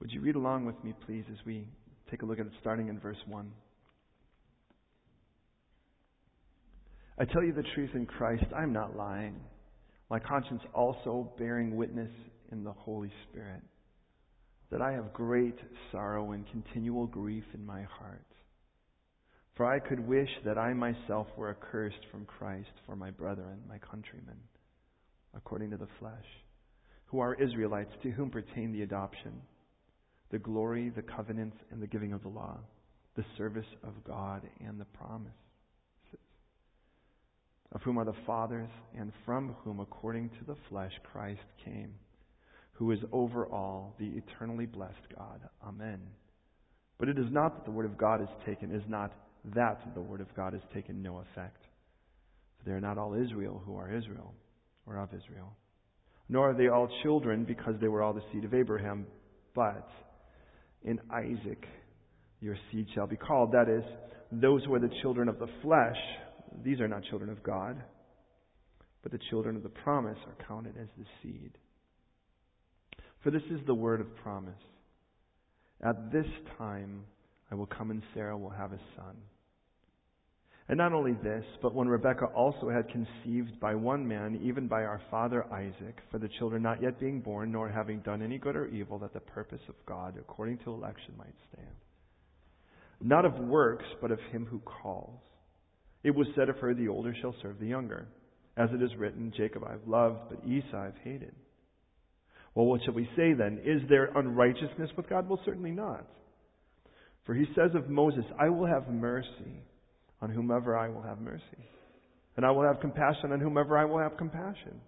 Would you read along with me, please, as we take a look at it starting in verse 1? I tell you the truth in Christ, I'm not lying. My conscience also bearing witness in the Holy Spirit that I have great sorrow and continual grief in my heart. For I could wish that I myself were accursed from Christ for my brethren, my countrymen, according to the flesh, who are Israelites, to whom pertain the adoption, the glory, the covenants, and the giving of the law, the service of God, and the promise of whom are the fathers, and from whom, according to the flesh, Christ came, who is over all, the eternally blessed God. Amen. But it is not that the word of God is taken, is not that the word of God is taken no effect. For they are not all Israel who are Israel, or of Israel. Nor are they all children because they were all the seed of Abraham, but in Isaac your seed shall be called. That is, those who are the children of the flesh these are not children of God, but the children of the promise are counted as the seed. For this is the word of promise. At this time I will come and Sarah will have a son. And not only this, but when Rebekah also had conceived by one man, even by our father Isaac, for the children not yet being born, nor having done any good or evil, that the purpose of God according to election might stand. Not of works, but of him who calls. It was said of her, The older shall serve the younger. As it is written, Jacob I have loved, but Esau I have hated. Well, what shall we say then? Is there unrighteousness with God? Well, certainly not. For he says of Moses, I will have mercy on whomever I will have mercy, and I will have compassion on whomever I will have compassion.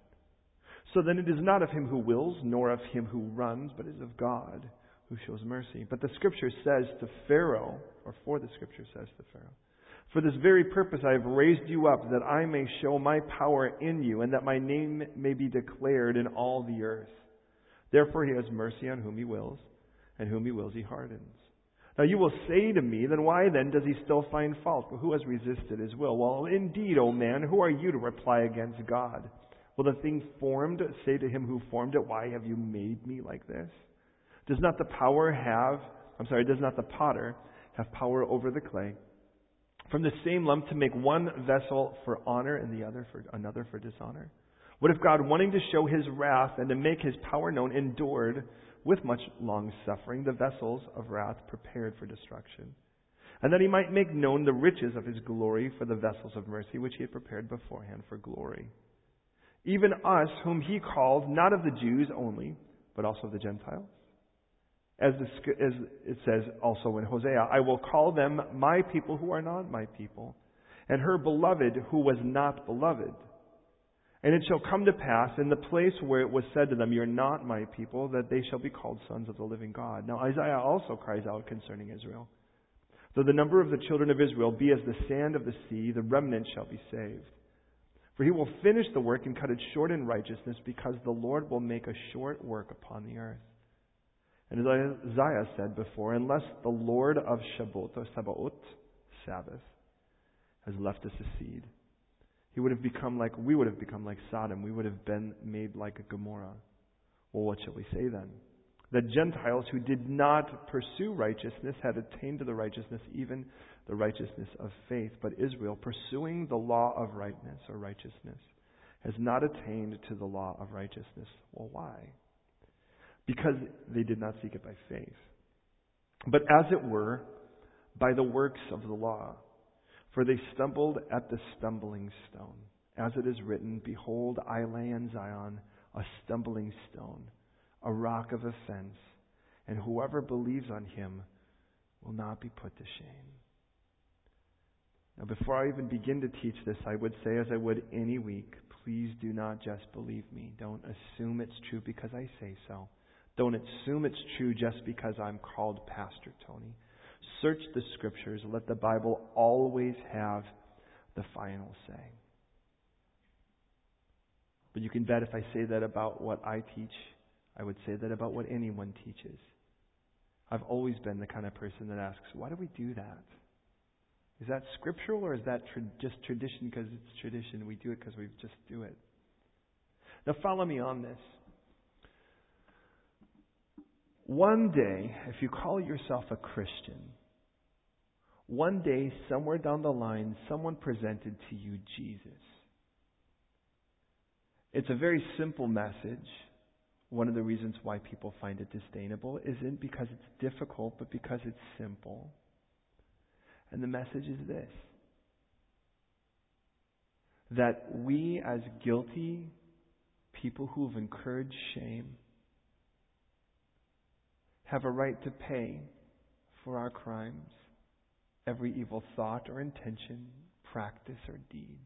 So then it is not of him who wills, nor of him who runs, but is of God who shows mercy. But the scripture says to Pharaoh, or for the scripture says to Pharaoh, for this very purpose I have raised you up, that I may show my power in you, and that my name may be declared in all the earth. Therefore he has mercy on whom he wills, and whom he wills he hardens. Now you will say to me, then why then does he still find fault? But who has resisted his will? Well, indeed, O man, who are you to reply against God? Will the thing formed say to him who formed it, Why have you made me like this? Does not the power have, I'm sorry, does not the potter have power over the clay? from the same lump to make one vessel for honor and the other for another for dishonor? What if God, wanting to show his wrath and to make his power known, endured with much long suffering the vessels of wrath prepared for destruction? And that he might make known the riches of his glory for the vessels of mercy which he had prepared beforehand for glory. Even us, whom he called, not of the Jews only, but also of the Gentiles. As, the, as it says also in Hosea, I will call them my people who are not my people, and her beloved who was not beloved. And it shall come to pass in the place where it was said to them, You're not my people, that they shall be called sons of the living God. Now Isaiah also cries out concerning Israel. Though the number of the children of Israel be as the sand of the sea, the remnant shall be saved. For he will finish the work and cut it short in righteousness, because the Lord will make a short work upon the earth. And as Isaiah said before, unless the Lord of Shabbat, or Sabaoth, Sabbath, has left us a seed, he would have become like, we would have become like Sodom. We would have been made like a Gomorrah. Well, what shall we say then? The Gentiles who did not pursue righteousness had attained to the righteousness, even the righteousness of faith. But Israel, pursuing the law of rightness or righteousness, has not attained to the law of righteousness. Well, why? because they did not seek it by faith, but as it were, by the works of the law. For they stumbled at the stumbling stone. As it is written, Behold, I lay in Zion a stumbling stone, a rock of offense, and whoever believes on him will not be put to shame. Now, before I even begin to teach this, I would say, as I would any week, please do not just believe me. Don't assume it's true because I say so. Don't assume it's true just because I'm called Pastor Tony. Search the scriptures. Let the Bible always have the final say. But you can bet if I say that about what I teach, I would say that about what anyone teaches. I've always been the kind of person that asks, why do we do that? Is that scriptural or is that tra- just tradition because it's tradition? We do it because we just do it. Now, follow me on this. One day, if you call yourself a Christian, one day, somewhere down the line, someone presented to you Jesus. It's a very simple message. One of the reasons why people find it disdainable isn't because it's difficult, but because it's simple. And the message is this that we, as guilty people who've incurred shame, have a right to pay for our crimes, every evil thought or intention, practice or deed.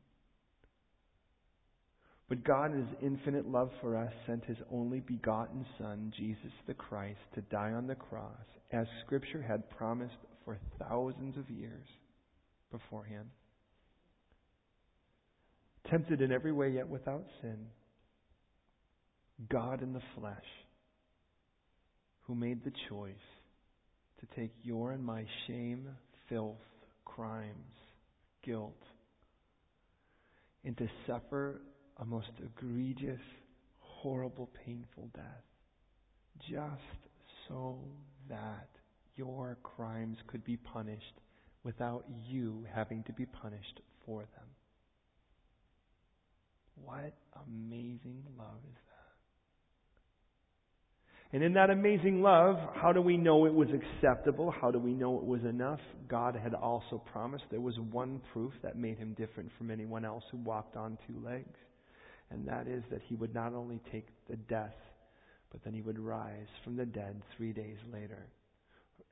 But God, in His infinite love for us, sent His only begotten Son, Jesus the Christ, to die on the cross, as Scripture had promised for thousands of years beforehand. Tempted in every way, yet without sin. God in the flesh, who made the choice to take your and my shame, filth, crimes, guilt, and to suffer a most egregious, horrible, painful death, just so that your crimes could be punished without you having to be punished for them. What amazing love is that? And in that amazing love, how do we know it was acceptable? How do we know it was enough? God had also promised there was one proof that made him different from anyone else who walked on two legs. And that is that he would not only take the death, but then he would rise from the dead three days later.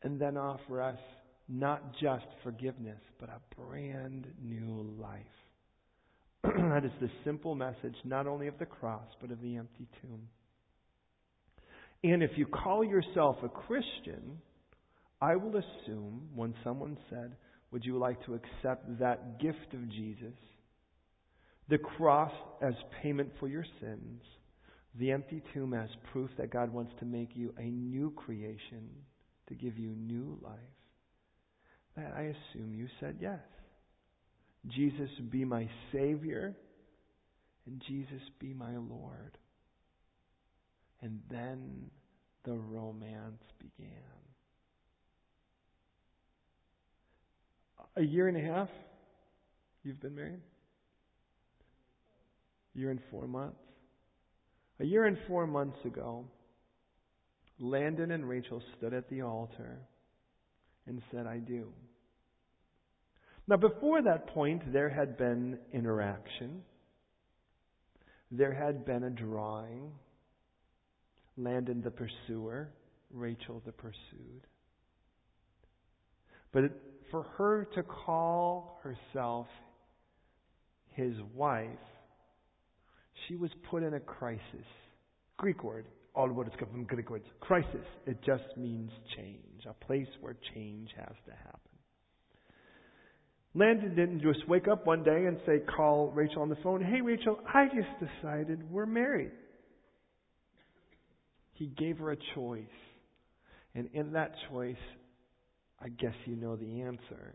And then offer us not just forgiveness, but a brand new life. that is the simple message, not only of the cross, but of the empty tomb. And if you call yourself a Christian, I will assume when someone said, Would you like to accept that gift of Jesus? The cross as payment for your sins, the empty tomb as proof that God wants to make you a new creation, to give you new life. That I assume you said yes. Jesus be my Savior, and Jesus be my Lord. And then the romance began. A year and a half you've been married? A year and four months? A year and four months ago, Landon and Rachel stood at the altar and said, I do. Now, before that point, there had been interaction. There had been a drawing. Landon the pursuer, Rachel the pursued. But for her to call herself his wife, she was put in a crisis. Greek word. All words come from Greek words. Crisis. It just means change. A place where change has to happen. Landon didn't just wake up one day and say, call Rachel on the phone, hey Rachel, I just decided we're married. He gave her a choice. And in that choice, I guess you know the answer,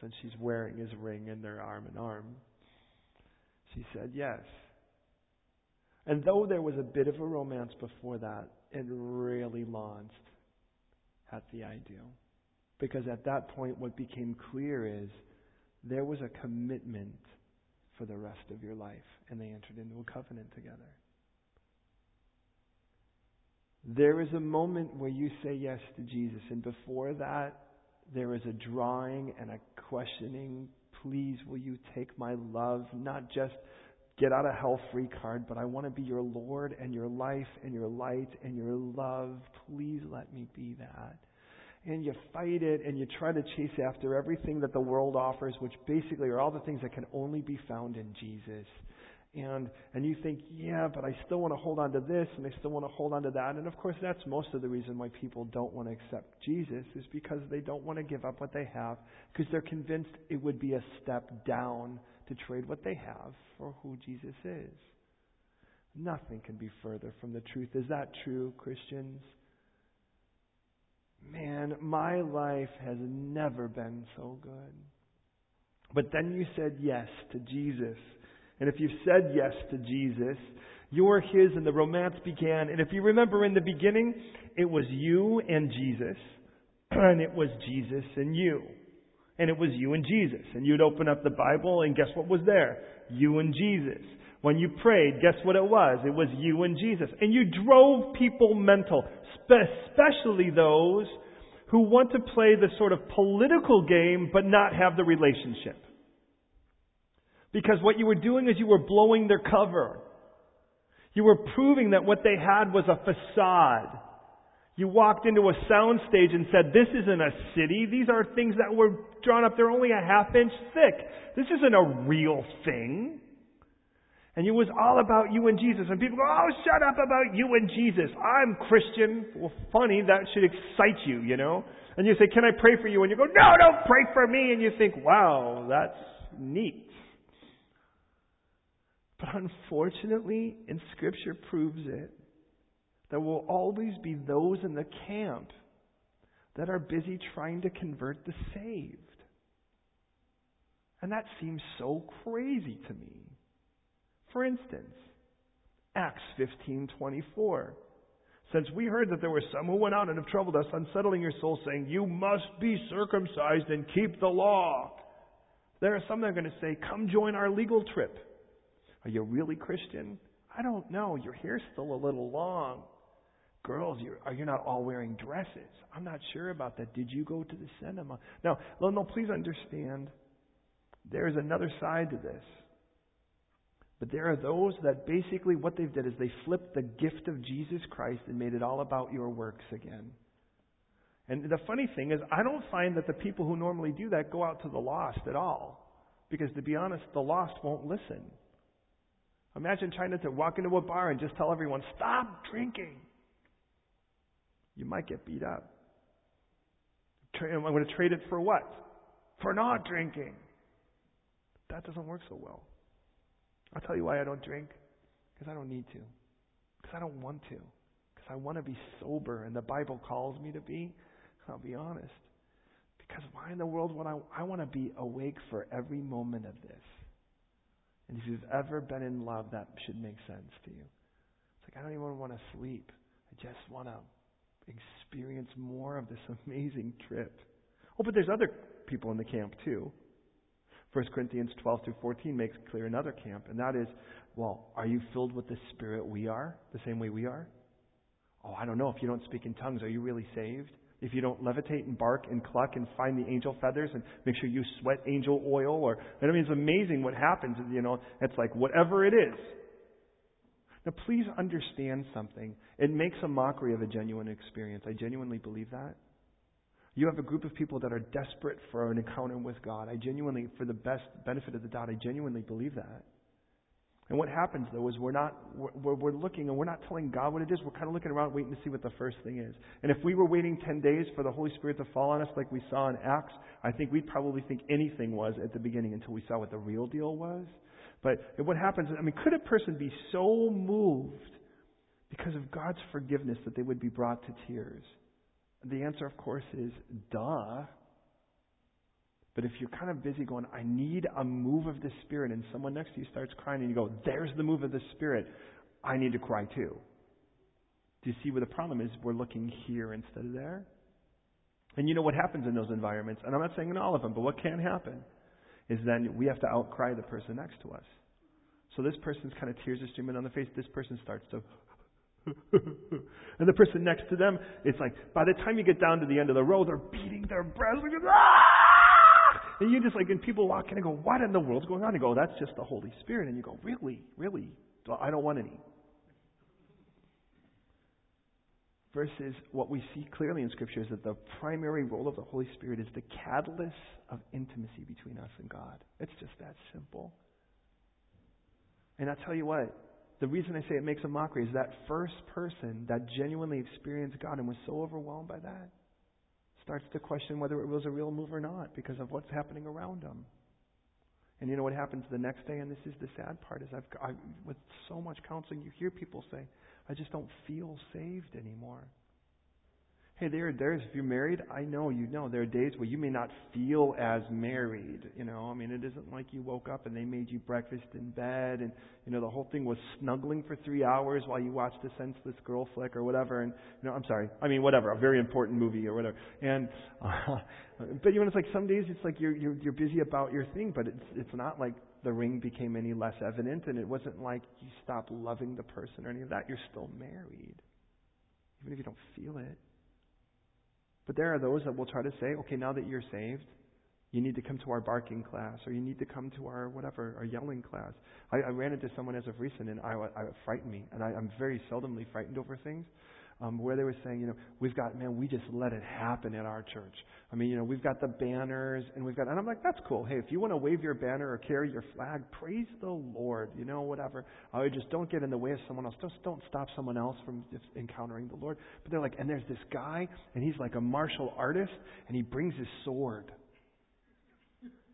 since she's wearing his ring and they're arm in arm. She said yes. And though there was a bit of a romance before that, it really launched at the ideal. Because at that point, what became clear is there was a commitment for the rest of your life, and they entered into a covenant together. There is a moment where you say yes to Jesus, and before that, there is a drawing and a questioning. Please, will you take my love? Not just get out of hell free card, but I want to be your Lord and your life and your light and your love. Please let me be that and you fight it and you try to chase after everything that the world offers, which basically are all the things that can only be found in Jesus. And and you think, yeah, but I still want to hold on to this and I still want to hold on to that. And of course that's most of the reason why people don't want to accept Jesus is because they don't want to give up what they have because they're convinced it would be a step down to trade what they have for who Jesus is. Nothing can be further from the truth. Is that true, Christians? man, my life has never been so good. But then you said yes to Jesus. And if you've said yes to Jesus, You're His and the romance began. And if you remember in the beginning, it was you and Jesus, and it was Jesus and you. And it was you and Jesus. And you'd open up the Bible, and guess what was there? You and Jesus. When you prayed, guess what it was? It was you and Jesus. And you drove people mental, especially those who want to play the sort of political game but not have the relationship. Because what you were doing is you were blowing their cover. You were proving that what they had was a facade. You walked into a sound stage and said, this isn't a city. These are things that were drawn up. They're only a half inch thick. This isn't a real thing. And it was all about you and Jesus. And people go, oh, shut up about you and Jesus. I'm Christian. Well, funny, that should excite you, you know? And you say, can I pray for you? And you go, no, don't pray for me. And you think, wow, that's neat. Unfortunately, and Scripture proves it, there will always be those in the camp that are busy trying to convert the saved. And that seems so crazy to me. For instance, Acts 15:24. Since we heard that there were some who went out and have troubled us, unsettling your soul, saying, You must be circumcised and keep the law. There are some that are going to say, Come join our legal trip. Are you really Christian? I don't know. Your hair's still a little long. Girls, you're, are you not all wearing dresses? I'm not sure about that. Did you go to the cinema? No, no, no, please understand. There is another side to this. But there are those that basically what they've did is they flipped the gift of Jesus Christ and made it all about your works again. And the funny thing is, I don't find that the people who normally do that go out to the lost at all. Because to be honest, the lost won't listen. Imagine trying to walk into a bar and just tell everyone, stop drinking. You might get beat up. I'm going to trade it for what? For not drinking. That doesn't work so well. I'll tell you why I don't drink. Because I don't need to. Because I don't want to. Because I want to be sober and the Bible calls me to be. I'll be honest. Because why in the world would I, I want to be awake for every moment of this? And if you've ever been in love, that should make sense to you. It's like, I don't even want to sleep. I just want to experience more of this amazing trip. Oh, but there's other people in the camp too. 1 Corinthians 12 through 14 makes clear another camp, and that is, well, are you filled with the Spirit we are, the same way we are? Oh, I don't know. If you don't speak in tongues, are you really saved? If you don't levitate and bark and cluck and find the angel feathers and make sure you sweat angel oil or, I mean, it's amazing what happens. You know, it's like whatever it is. Now, please understand something. It makes a mockery of a genuine experience. I genuinely believe that. You have a group of people that are desperate for an encounter with God. I genuinely, for the best benefit of the doubt, I genuinely believe that. And what happens though is we're not, we're, we're, looking and we're not telling God what it is. We're kind of looking around waiting to see what the first thing is. And if we were waiting 10 days for the Holy Spirit to fall on us like we saw in Acts, I think we'd probably think anything was at the beginning until we saw what the real deal was. But what happens, I mean, could a person be so moved because of God's forgiveness that they would be brought to tears? The answer, of course, is duh. But if you're kind of busy going, I need a move of the Spirit, and someone next to you starts crying, and you go, There's the move of the Spirit, I need to cry too. Do you see where the problem is? We're looking here instead of there. And you know what happens in those environments? And I'm not saying in all of them, but what can happen is then we have to outcry the person next to us. So this person's kind of tears are streaming on the face. This person starts to and the person next to them, it's like by the time you get down to the end of the row, they're beating their breasts. Like, ah! And you just like, and people walk in and go, what in the world's going on? And go, oh, that's just the Holy Spirit. And you go, really, really? I don't want any. Versus what we see clearly in Scripture is that the primary role of the Holy Spirit is the catalyst of intimacy between us and God. It's just that simple. And I tell you what, the reason I say it makes a mockery is that first person that genuinely experienced God and was so overwhelmed by that starts to question whether it was a real move or not because of what's happening around them. And you know what happens the next day, and this is the sad part, is I've, I, with so much counseling, you hear people say, I just don't feel saved anymore. Hey, there, there's if you're married, I know you know there are days where you may not feel as married. You know, I mean, it isn't like you woke up and they made you breakfast in bed, and you know the whole thing was snuggling for three hours while you watched a senseless girl flick or whatever. And you know, I'm sorry, I mean whatever, a very important movie or whatever. And uh, but you know, it's like some days it's like you're you're you're busy about your thing, but it's it's not like the ring became any less evident, and it wasn't like you stopped loving the person or any of that. You're still married, even if you don't feel it. But there are those that will try to say, okay, now that you're saved, you need to come to our barking class, or you need to come to our whatever, our yelling class. I, I ran into someone as of recent, and I, I it frightened me, and I, I'm very seldomly frightened over things um, where they were saying, you know, we've got, man, we just let it happen at our church. I mean, you know, we've got the banners and we've got, and I'm like, that's cool. Hey, if you want to wave your banner or carry your flag, praise the Lord, you know, whatever. I would just don't get in the way of someone else. Just don't stop someone else from encountering the Lord. But they're like, and there's this guy and he's like a martial artist and he brings his sword.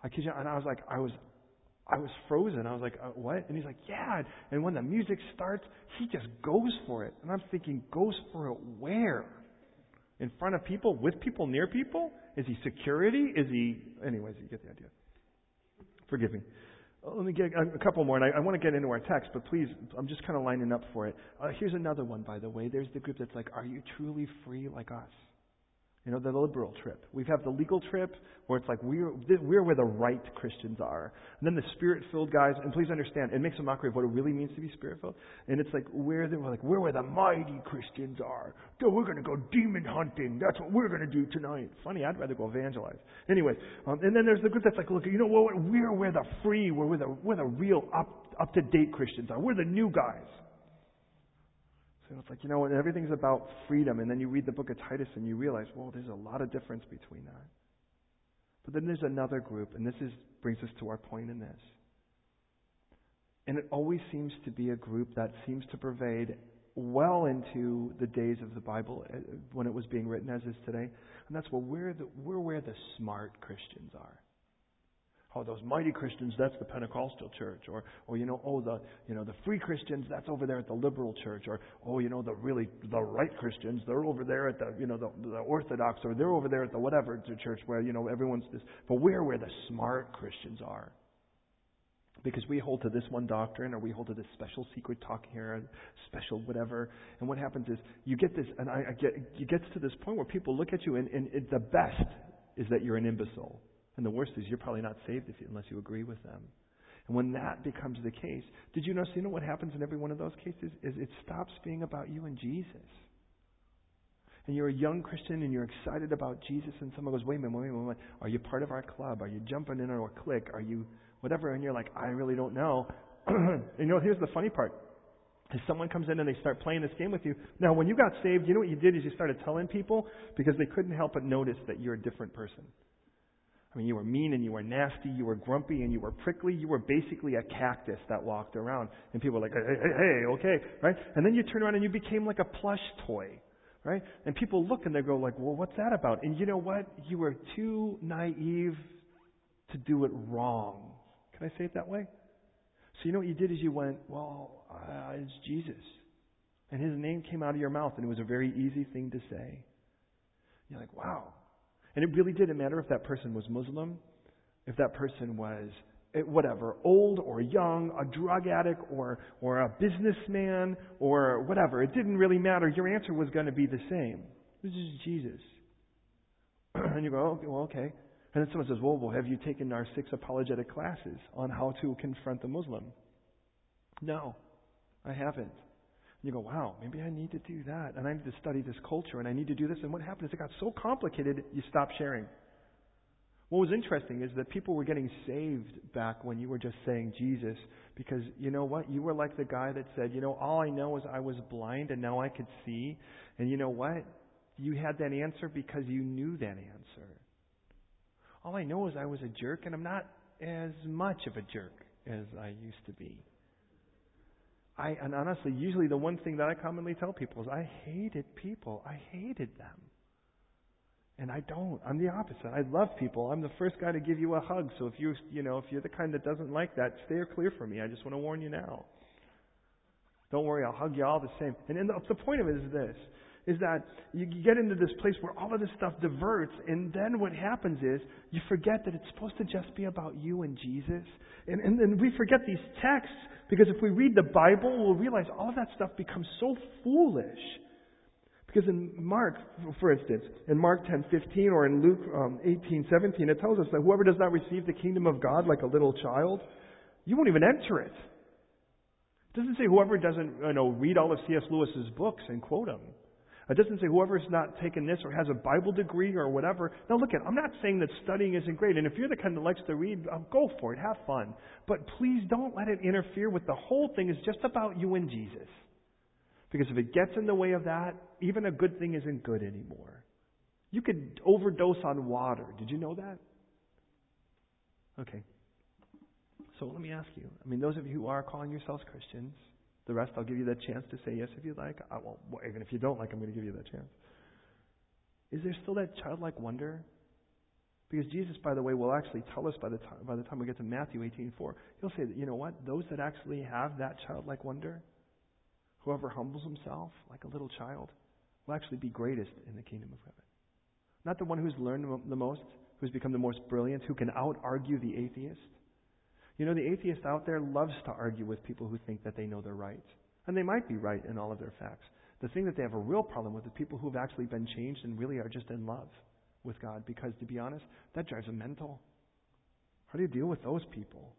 I kid you, and I was like, I was, I was frozen. I was like, uh, what? And he's like, yeah. And when the music starts, he just goes for it. And I'm thinking, goes for it where? In front of people? With people? Near people? Is he security? Is he. Anyways, you get the idea. Forgive me. Uh, let me get a couple more, and I, I, want to get into our text, but please, I'm just kind of lining up for it. Uh, here's another one, by the way. There's the group that's like, Are you truly free like us? You know, the liberal trip. We have the legal trip where it's like we're, we're where the right Christians are. And then the spirit filled guys, and please understand, it makes a mockery of what it really means to be spirit filled. And it's like we're, the, we're like, we're where the mighty Christians are. So we're going to go demon hunting. That's what we're going to do tonight. Funny, I'd rather go evangelize. Anyway, um, and then there's the group that's like, look, you know what? We're where the free, we're where the, we're the real up, up to date Christians are. We're the new guys. So it's like, you know, and everything's about freedom. And then you read the book of Titus and you realize, well, there's a lot of difference between that. But then there's another group, and this is, brings us to our point in this. And it always seems to be a group that seems to pervade well into the days of the Bible uh, when it was being written, as is today. And that's where we're, the, we're where the smart Christians are oh, those mighty Christians, that's the Pentecostal church. Or, or, you know, oh, the, you know, the free Christians, that's over there at the liberal church. Or, oh, you know, the really, the right Christians, they're over there at the, you know, the, the Orthodox, or they're over there at the whatever church where, you know, everyone's this. But we're where the smart Christians are. Because we hold to this one doctrine, or we hold to this special secret talk here, special whatever. And what happens is you get this, and I, I get, it gets to this point where people look at you, and, and it, the best is that you're an imbecile. And the worst is you're probably not saved you, unless you agree with them. And when that becomes the case, did you notice, you know what happens in every one of those cases? Is it stops being about you and Jesus. And you're a young Christian and you're excited about Jesus, and someone goes, wait a minute, wait a minute, wait a minute. Are you part of our club? Are you jumping in our clique? Are you whatever? And you're like, I really don't know. you know, here's the funny part. If someone comes in and they start playing this game with you, now when you got saved, you know what you did is you started telling people because they couldn't help but notice that you're a different person. I mean, you were mean and you were nasty, you were grumpy and you were prickly. You were basically a cactus that walked around. And people were like, hey, hey, hey, okay, right? And then you turn around and you became like a plush toy, right? And people look and they go like, well, what's that about? And you know what? You were too naive to do it wrong. Can I say it that way? So you know what you did is you went, well, uh, it's Jesus. And his name came out of your mouth and it was a very easy thing to say. You're like, wow, and it really didn't matter if that person was Muslim, if that person was eh, whatever, old or young, a drug addict or, or a businessman or whatever. It didn't really matter. Your answer was going to be the same. This is Jesus. and you go, okay, well, okay. And then someone says, well, well, have you taken our six apologetic classes on how to confront the Muslim? No, I haven't. You go, wow, maybe I need to do that. And I need to study this culture and I need to do this. And what happened is it got so complicated, you stop sharing. What was interesting is that people were getting saved back when you were just saying Jesus because you know what? You were like the guy that said, you know, all I know is I was blind and now I could see. And you know what? You had that answer because you knew that answer. All I know is I was a jerk and I'm not as much of a jerk as I used to be. I, and honestly, usually the one thing that I commonly tell people is I hated people. I hated them. And I don't. I'm the opposite. I love people. I'm the first guy to give you a hug. So if you, you know, if you're the kind that doesn't like that, stay clear from me. I just want to warn you now. Don't worry, I'll hug you all the same. And the, the point of it is this, is that you get into this place where all of this stuff diverts, and then what happens is you forget that it's supposed to just be about you and Jesus. And, and then we forget these texts because if we read the Bible, we'll realize all that stuff becomes so foolish. Because in Mark, for instance, in Mark 10:15 or in Luke um, 18:17, it tells us that whoever does not receive the kingdom of God like a little child, you won't even enter it. It doesn't say whoever doesn't you know, read all of C.S. Lewis's books and quote them. It doesn't say whoever's not taken this or has a Bible degree or whatever. Now, look, at, I'm not saying that studying isn't great. And if you're the kind that likes to read, um, go for it. Have fun. But please don't let it interfere with the whole thing is just about you and Jesus. Because if it gets in the way of that, even a good thing isn't good anymore. You could overdose on water. Did you know that? Okay. So let me ask you. I mean, those of you who are calling yourselves Christians, the rest, I'll give you that chance to say yes if you'd like. I won't, even if you don't like, I'm going to give you that chance. Is there still that childlike wonder? Because Jesus, by the way, will actually tell us by the time, by the time we get to Matthew 18:4, he'll say that you know what? Those that actually have that childlike wonder, whoever humbles himself like a little child, will actually be greatest in the kingdom of heaven. Not the one who's learned the most, who's become the most brilliant, who can out argue the atheist, you know, the atheist out there loves to argue with people who think that they know their rights. And they might be right in all of their facts. The thing that they have a real problem with is people who've actually been changed and really are just in love with God. Because, to be honest, that drives them mental. How do you deal with those people?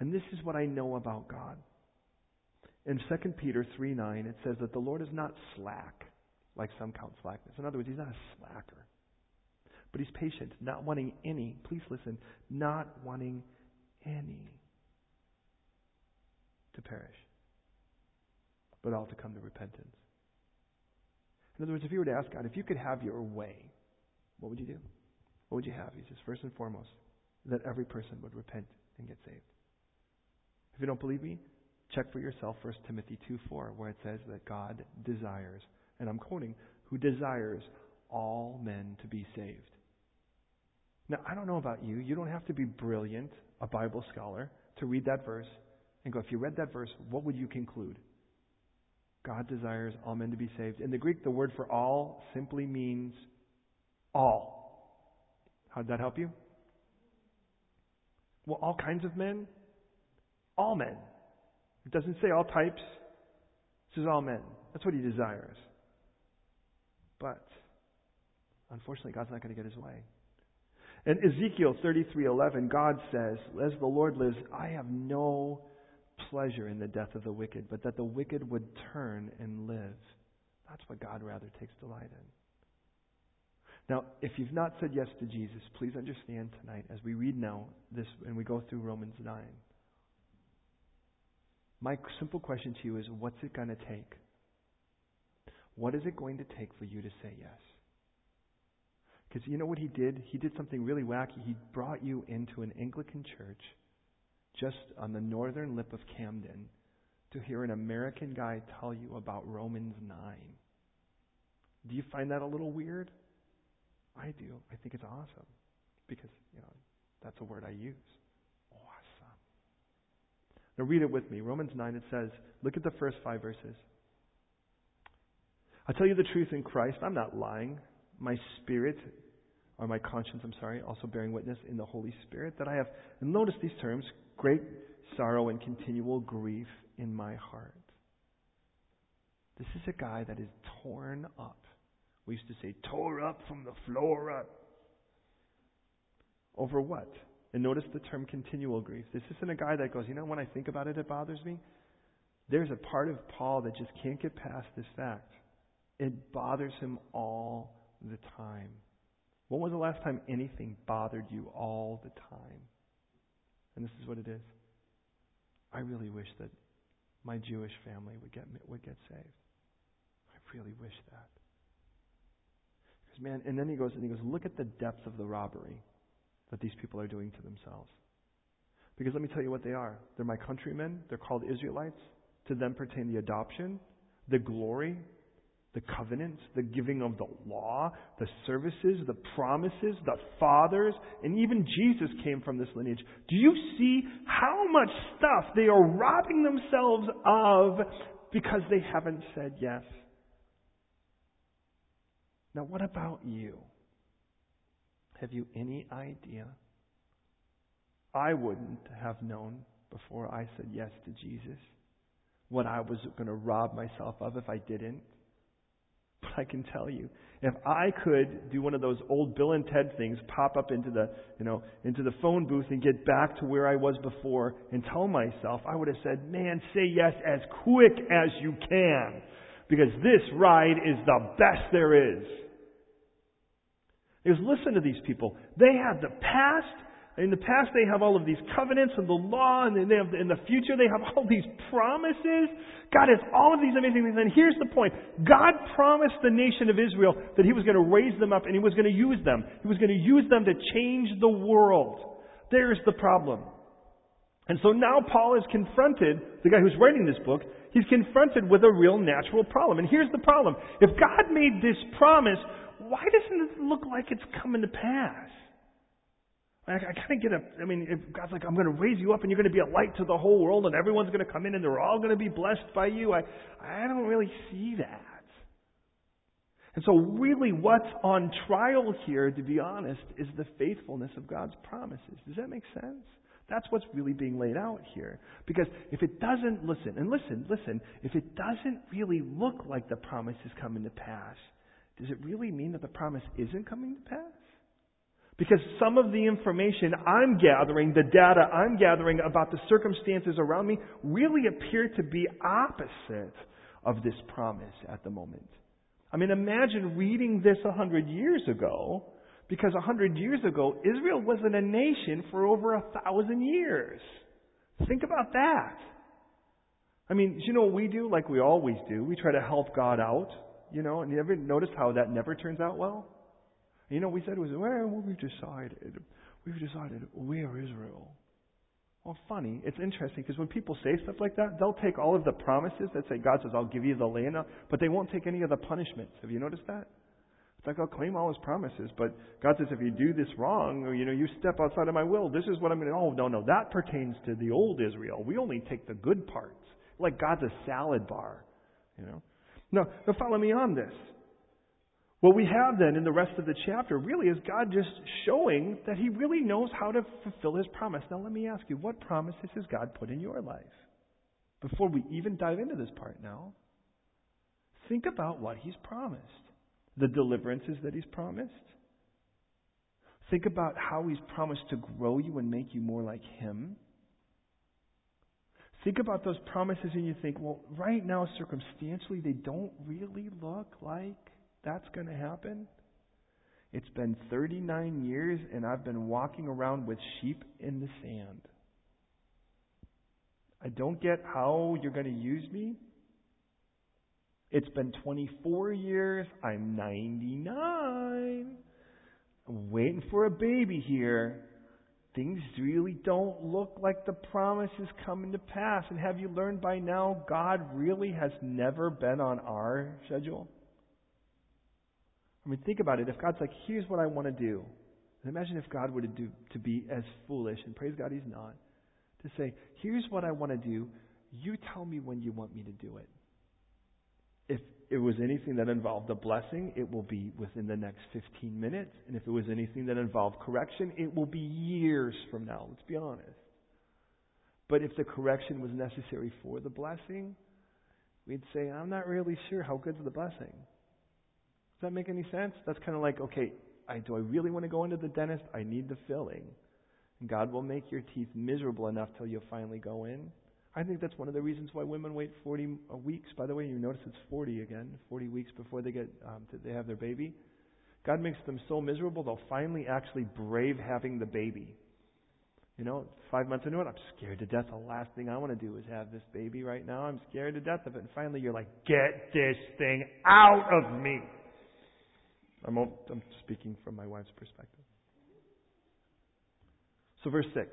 And this is what I know about God. In 2 Peter 3 9, it says that the Lord is not slack, like some count slackness. In other words, He's not a slacker. But he's patient, not wanting any, please listen, not wanting any to perish, but all to come to repentance. In other words, if you were to ask God, if you could have your way, what would you do? What would you have? He says, first and foremost, that every person would repent and get saved. If you don't believe me, check for yourself 1 Timothy 2 4, where it says that God desires, and I'm quoting, who desires all men to be saved now, I don't know about you. You don't have to be brilliant, a Bible scholar, to read that verse and go, if you read that verse, what would you conclude? God desires all men to be saved. In the Greek, the word for all simply means all. How did that help you? Well, all kinds of men? All men. It doesn't say all types. It says all men. That's what he desires. But, unfortunately, God's not going to get his way. In Ezekiel 33:11, God says, "As the Lord lives, I have no pleasure in the death of the wicked, but that the wicked would turn and live." That's what God rather takes delight in. Now, if you've not said yes to Jesus, please understand tonight as we read now this and we go through Romans 9. My simple question to you is what's it going to take? What is it going to take for you to say yes? Because you know what he did? He did something really wacky. He brought you into an Anglican church just on the northern lip of Camden to hear an American guy tell you about Romans 9. Do you find that a little weird? I do. I think it's awesome because, you know, that's a word I use. Awesome. Now read it with me. Romans 9, it says, look at the first five verses. I tell you the truth in Christ. I'm not lying my spirit, or my conscience, I'm sorry, also bearing witness in the Holy Spirit, that I have, notice these terms, great sorrow and continual grief in my heart. This is a guy that is torn up. We used to say, tore up from the floor up. Over what? And notice the term continual grief. This isn't a guy that goes, you know, when I think about it, it bothers me. There's a part of Paul that just can't get past this fact. It bothers him all the time. When was the last time anything bothered you all the time? And this is what it is. I really wish that my Jewish family would get would get saved. I really wish that. Because man, and then he goes and he goes, look at the depth of the robbery that these people are doing to themselves. Because let me tell you what they are. They're my countrymen. They're called Israelites. To them pertain the adoption, the glory, the covenants, the giving of the law, the services, the promises, the fathers, and even Jesus came from this lineage. Do you see how much stuff they are robbing themselves of because they haven't said yes? Now, what about you? Have you any idea? I wouldn't have known before I said yes to Jesus what I was going to rob myself of if I didn't. But I can tell you, if I could do one of those old Bill and Ted things, pop up into the, you know, into the phone booth and get back to where I was before and tell myself, I would have said, man, say yes as quick as you can. Because this ride is the best there is. Because listen to these people. They have the past, in the past, they have all of these covenants and the law, and they have, in the future, they have all these promises. God has all of these amazing things. And here's the point God promised the nation of Israel that He was going to raise them up and He was going to use them. He was going to use them to change the world. There's the problem. And so now Paul is confronted, the guy who's writing this book, he's confronted with a real natural problem. And here's the problem. If God made this promise, why doesn't it look like it's coming to pass? I, I kind of get a, I mean, if God's like, I'm going to raise you up and you're going to be a light to the whole world and everyone's going to come in and they're all going to be blessed by you, I, I don't really see that. And so really what's on trial here, to be honest, is the faithfulness of God's promises. Does that make sense? That's what's really being laid out here. Because if it doesn't, listen, and listen, listen, if it doesn't really look like the promise is coming to pass, does it really mean that the promise isn't coming to pass? Because some of the information I'm gathering, the data I'm gathering about the circumstances around me, really appear to be opposite of this promise at the moment. I mean, imagine reading this a hundred years ago, because a hundred years ago, Israel wasn't a nation for over a thousand years. Think about that. I mean, you know what we do? Like we always do. We try to help God out, you know, and you ever notice how that never turns out well? You know, we said was, well, we've decided, we've decided we're Israel. Well, funny. It's interesting because when people say stuff like that, they'll take all of the promises that say God says, I'll give you the land, but they won't take any of the punishments. Have you noticed that? It's like I'll claim all his promises, but God says if you do this wrong, or you know, you step outside of my will, this is what I'm going to. Oh no, no, that pertains to the old Israel. We only take the good parts. Like God's a salad bar, you know. No, now follow me on this. What we have then in the rest of the chapter really is God just showing that He really knows how to fulfill His promise. Now, let me ask you, what promises has God put in your life? Before we even dive into this part now, think about what He's promised, the deliverances that He's promised. Think about how He's promised to grow you and make you more like Him. Think about those promises and you think, well, right now, circumstantially, they don't really look like that's going to happen? It's been 39 years and I've been walking around with sheep in the sand. I don't get how you're going to use me. It's been 24 years. I'm 99. I'm waiting for a baby here. Things really don't look like the promise is coming to pass. And have you learned by now, God really has never been on our schedule? I mean, think about it. If God's like, here's what I want to do. And imagine if God were to do to be as foolish, and praise God he's not, to say, here's what I want to do. You tell me when you want me to do it. If it was anything that involved a blessing, it will be within the next 15 minutes. And if it was anything that involved correction, it will be years from now. Let's be honest. But if the correction was necessary for the blessing, we'd say, I'm not really sure how good's the blessing. Does that make any sense? That's kind of like, okay, I, do I really want to go into the dentist? I need the filling. And God will make your teeth miserable enough till you finally go in. I think that's one of the reasons why women wait 40 uh, weeks. By the way, you notice it's 40 again, 40 weeks before they get um, they have their baby. God makes them so miserable they'll finally actually brave having the baby. You know, five months into it, I'm scared to death. The last thing I want to do is have this baby right now. I'm scared to death of it. And finally, you're like, get this thing out of me. I'm, I'm speaking from my wife's perspective. So, verse 6.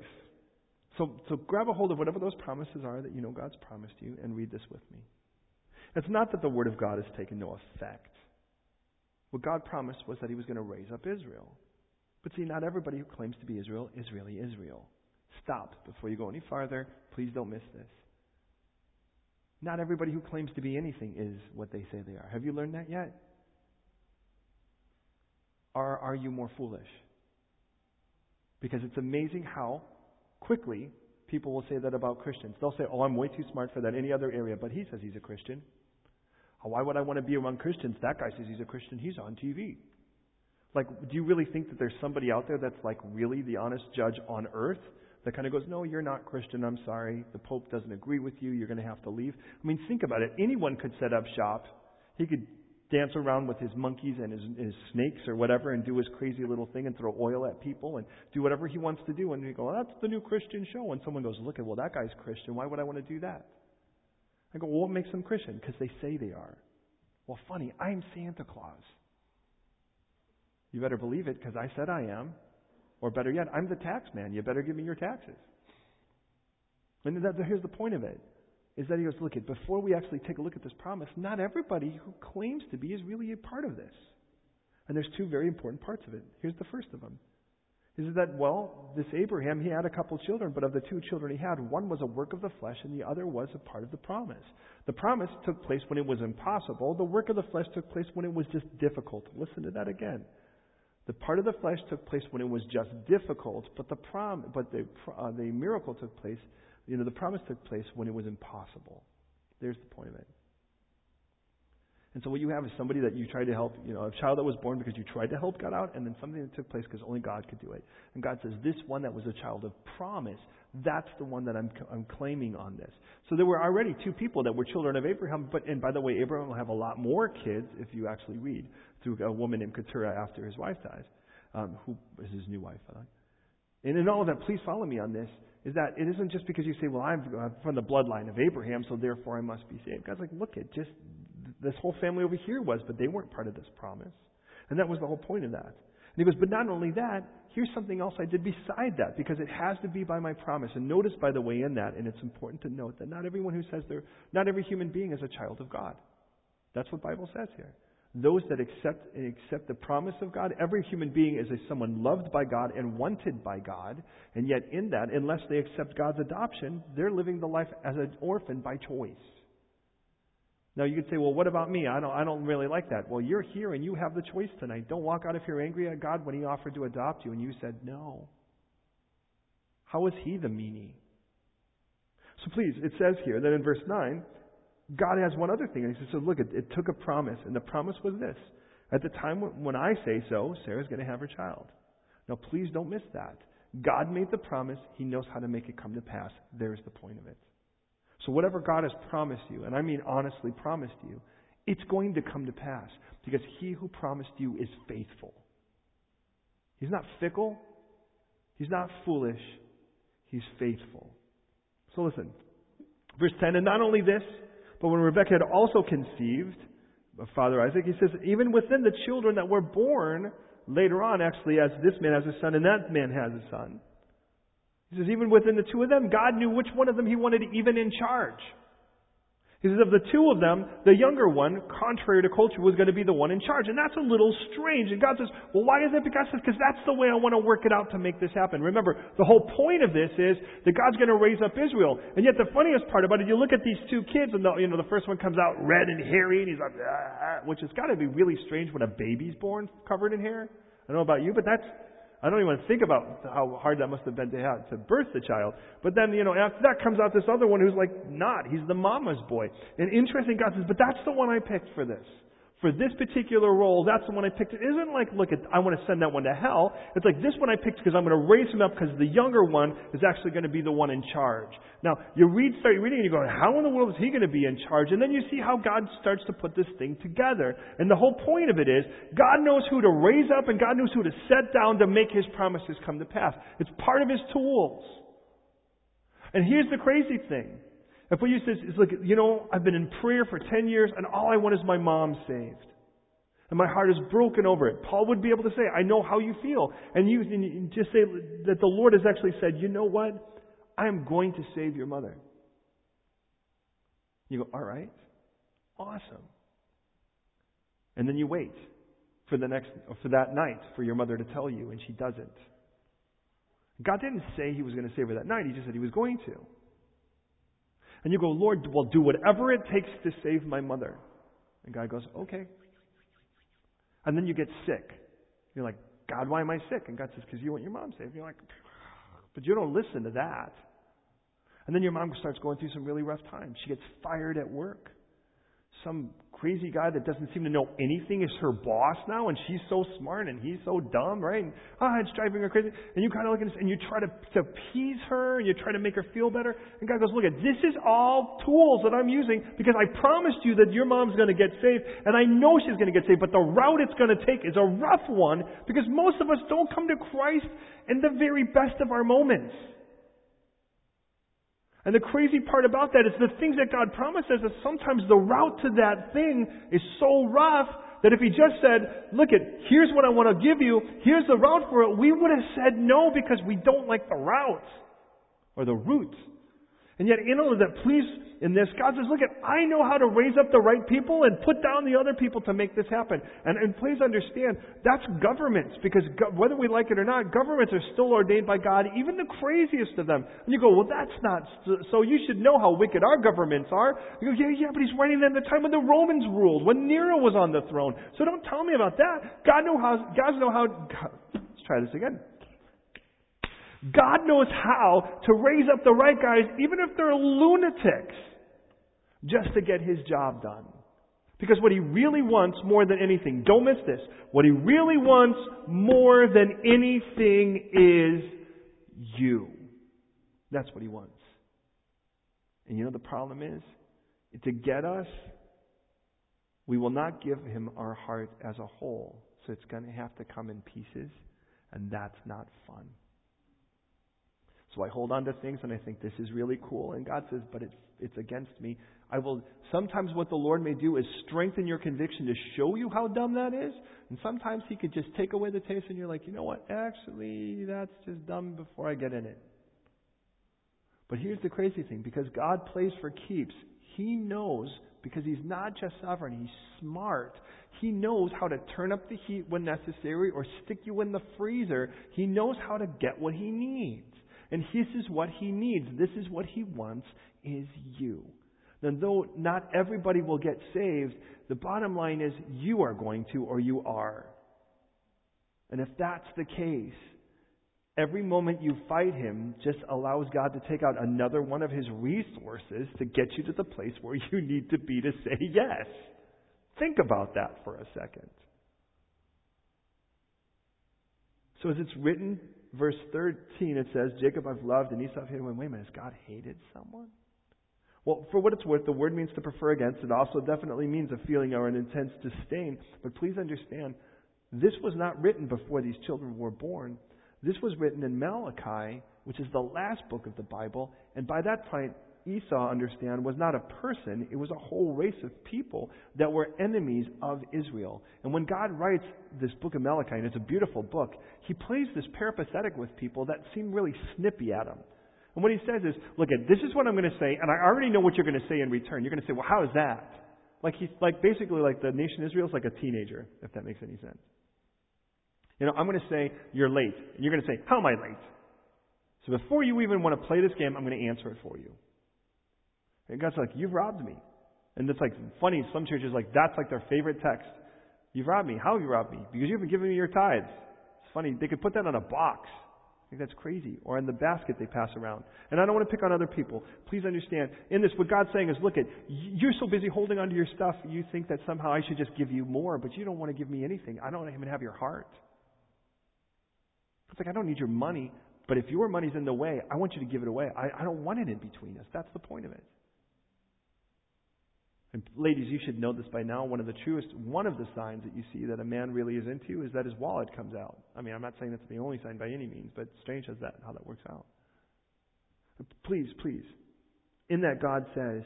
So, so grab a hold of whatever those promises are that you know God's promised you and read this with me. It's not that the Word of God has taken no effect. What God promised was that He was going to raise up Israel. But see, not everybody who claims to be Israel is really Israel. Stop before you go any farther. Please don't miss this. Not everybody who claims to be anything is what they say they are. Have you learned that yet? Are are you more foolish? Because it's amazing how quickly people will say that about Christians. They'll say, Oh, I'm way too smart for that any other area, but he says he's a Christian. Oh, why would I want to be among Christians? That guy says he's a Christian. He's on TV. Like, do you really think that there's somebody out there that's like really the honest judge on earth that kind of goes, No, you're not Christian. I'm sorry. The Pope doesn't agree with you. You're going to have to leave. I mean, think about it. Anyone could set up shop. He could dance around with his monkeys and his, his snakes or whatever and do his crazy little thing and throw oil at people and do whatever he wants to do. And you go, that's the new Christian show. And someone goes, look at, well, that guy's Christian. Why would I want to do that? I go, well, what makes them Christian? Because they say they are. Well, funny, I'm Santa Claus. You better believe it because I said I am. Or better yet, I'm the tax man. You better give me your taxes. And that, here's the point of it is that he goes, look, before we actually take a look at this promise, not everybody who claims to be is really a part of this. And there's two very important parts of it. Here's the first of them. Is that, well, this Abraham, he had a couple children, but of the two children he had, one was a work of the flesh and the other was a part of the promise. The promise took place when it was impossible. The work of the flesh took place when it was just difficult. Listen to that again. The part of the flesh took place when it was just difficult, but the prom, but the, uh, the miracle took place you know, the promise took place when it was impossible. There's the point of it. And so what you have is somebody that you tried to help, you know, a child that was born because you tried to help God out, and then something that took place because only God could do it. And God says, this one that was a child of promise, that's the one that I'm, I'm claiming on this. So there were already two people that were children of Abraham, but, and by the way, Abraham will have a lot more kids if you actually read through a woman named Keturah after his wife dies, um, who is his new wife, the way. And in all of that, please follow me on this is that it isn't just because you say, well, I'm from the bloodline of Abraham, so therefore I must be saved. God's like, look at just this whole family over here was, but they weren't part of this promise. And that was the whole point of that. And he goes, but not only that, here's something else I did beside that, because it has to be by my promise. And notice, by the way, in that, and it's important to note that not everyone who says they're, not every human being is a child of God. That's what Bible says here those that accept accept the promise of God. Every human being is a someone loved by God and wanted by God, and yet in that, unless they accept God's adoption, they're living the life as an orphan by choice. Now you could say, well, what about me? I don't, I don't really like that. Well, you're here and you have the choice tonight. Don't walk out if you're angry at God when He offered to adopt you and you said no. How is He the meanie? So please, it says here that in verse 9, God has one other thing. And he says, so look, it, it took a promise. And the promise was this. At the time when I say so, Sarah's going to have her child. Now, please don't miss that. God made the promise. He knows how to make it come to pass. There's the point of it. So whatever God has promised you, and I mean honestly promised you, it's going to come to pass because he who promised you is faithful. He's not fickle. He's not foolish. He's faithful. So listen. Verse 10, and not only this, but when Rebekah had also conceived Father Isaac, he says, even within the children that were born later on, actually, as this man has a son and that man has a son. He says, even within the two of them, God knew which one of them he wanted even in charge. He says, of the two of them, the younger one, contrary to culture, was going to be the one in charge. And that's a little strange. And God says, well, why is that? Because because that's the way I want to work it out to make this happen. Remember, the whole point of this is that God's going to raise up Israel. And yet the funniest part about it, you look at these two kids, and the, you know, the first one comes out red and hairy, and he's like, ah, which has got to be really strange when a baby's born covered in hair. I don't know about you, but that's I don't even want to think about how hard that must have been to have to birth the child. But then, you know, after that comes out this other one who's like not. He's the mama's boy. And interesting, God says, but that's the one I picked for this for this particular role, that's the one I picked. It isn't like, look, at, I want to send that one to hell. It's like this one I picked because I'm going to raise him up because the younger one is actually going to be the one in charge. Now, you read, start reading and you go, how in the world is he going to be in charge? And then you see how God starts to put this thing together. And the whole point of it is, God knows who to raise up and God knows who to set down to make his promises come to pass. It's part of his tools. And here's the crazy thing. If what you say is, look, you know, I've been in prayer for 10 years and all I want is my mom saved. And my heart is broken over it. Paul would be able to say, I know how you feel. And you, and you just say that the Lord has actually said, you know what? I am going to save your mother. You go, all right. Awesome. And then you wait for the next, for that night for your mother to tell you, and she doesn't. God didn't say he was going to save her that night. He just said he was going to. And you go, Lord, well, do whatever it takes to save my mother. And God goes, okay. And then you get sick. You're like, God, why am I sick? And God says, because you want your mom saved. And you're like, but you don't listen to that. And then your mom starts going through some really rough times. She gets fired at work. Some crazy guy that doesn't seem to know anything is her boss now, and she's so smart and he's so dumb, right? And ah, it's driving her crazy. And you kind of look at this and you try to, to appease her and you try to make her feel better. And God goes, look at this is all tools that I'm using because I promised you that your mom's going to get saved, and I know she's going to get saved, but the route it's going to take is a rough one because most of us don't come to Christ in the very best of our moments. And the crazy part about that is the things that God promises us, sometimes the route to that thing is so rough that if He just said, look at, here's what I want to give you, here's the route for it, we would have said no because we don't like the route or the route. And yet, in all of that, please, in this, God says, look at, I know how to raise up the right people and put down the other people to make this happen. And, and please understand, that's governments, because go, whether we like it or not, governments are still ordained by God, even the craziest of them. And you go, well, that's not, so you should know how wicked our governments are. You go, yeah, yeah, but he's writing them the time when the Romans ruled, when Nero was on the throne. So don't tell me about that. God know how, God know how, God, let's try this again. God knows how to raise up the right guys, even if they're lunatics, just to get his job done. Because what he really wants more than anything, don't miss this, what he really wants more than anything is you. That's what he wants. And you know the problem is? To get us, we will not give him our heart as a whole. So it's going to have to come in pieces, and that's not fun. So I hold on to things and I think this is really cool. And God says, but it's, it's against me. I will, sometimes what the Lord may do is strengthen your conviction to show you how dumb that is. And sometimes He could just take away the taste and you're like, you know what? Actually, that's just dumb before I get in it. But here's the crazy thing because God plays for keeps, He knows, because He's not just sovereign, He's smart. He knows how to turn up the heat when necessary or stick you in the freezer. He knows how to get what He needs. And this is what he needs. This is what he wants is you. Then though not everybody will get saved, the bottom line is you are going to or you are. And if that's the case, every moment you fight him just allows God to take out another one of his resources to get you to the place where you need to be to say yes. Think about that for a second. So as it's written verse 13, it says, Jacob I've loved and Esau I've hated. Wait a minute, has God hated someone? Well, for what it's worth, the word means to prefer against. It also definitely means a feeling or an intense disdain. But please understand, this was not written before these children were born. This was written in Malachi, which is the last book of the Bible. And by that point, Esau, understand, was not a person, it was a whole race of people that were enemies of Israel. And when God writes this book of Malachi, and it's a beautiful book, he plays this peripatetic with people that seem really snippy at him. And what he says is, look at this is what I'm going to say, and I already know what you're going to say in return. You're going to say, well, how is that? Like he's like basically like the nation Israel is like a teenager, if that makes any sense. You know, I'm going to say you're late, and you're going to say, how am I late? So before you even want to play this game, I'm going to answer it for you. And God's like, You've robbed me. And it's like funny, some churches like that's like their favorite text. You've robbed me. How have you robbed me? Because you haven't given me your tithes. It's funny, they could put that on a box. I think that's crazy. Or in the basket they pass around. And I don't want to pick on other people. Please understand, in this, what God's saying is, look at, you're so busy holding onto your stuff, you think that somehow I should just give you more, but you don't want to give me anything. I don't even have your heart. It's like, I don't need your money, but if your money's in the way, I want you to give it away. I, I don't want it in between us. That's the point of it. And ladies, you should know this by now. One of the truest, one of the signs that you see that a man really is into is that his wallet comes out. I mean, I'm not saying that's the only sign by any means, but strange as that, how that works out. Please, please, in that God says,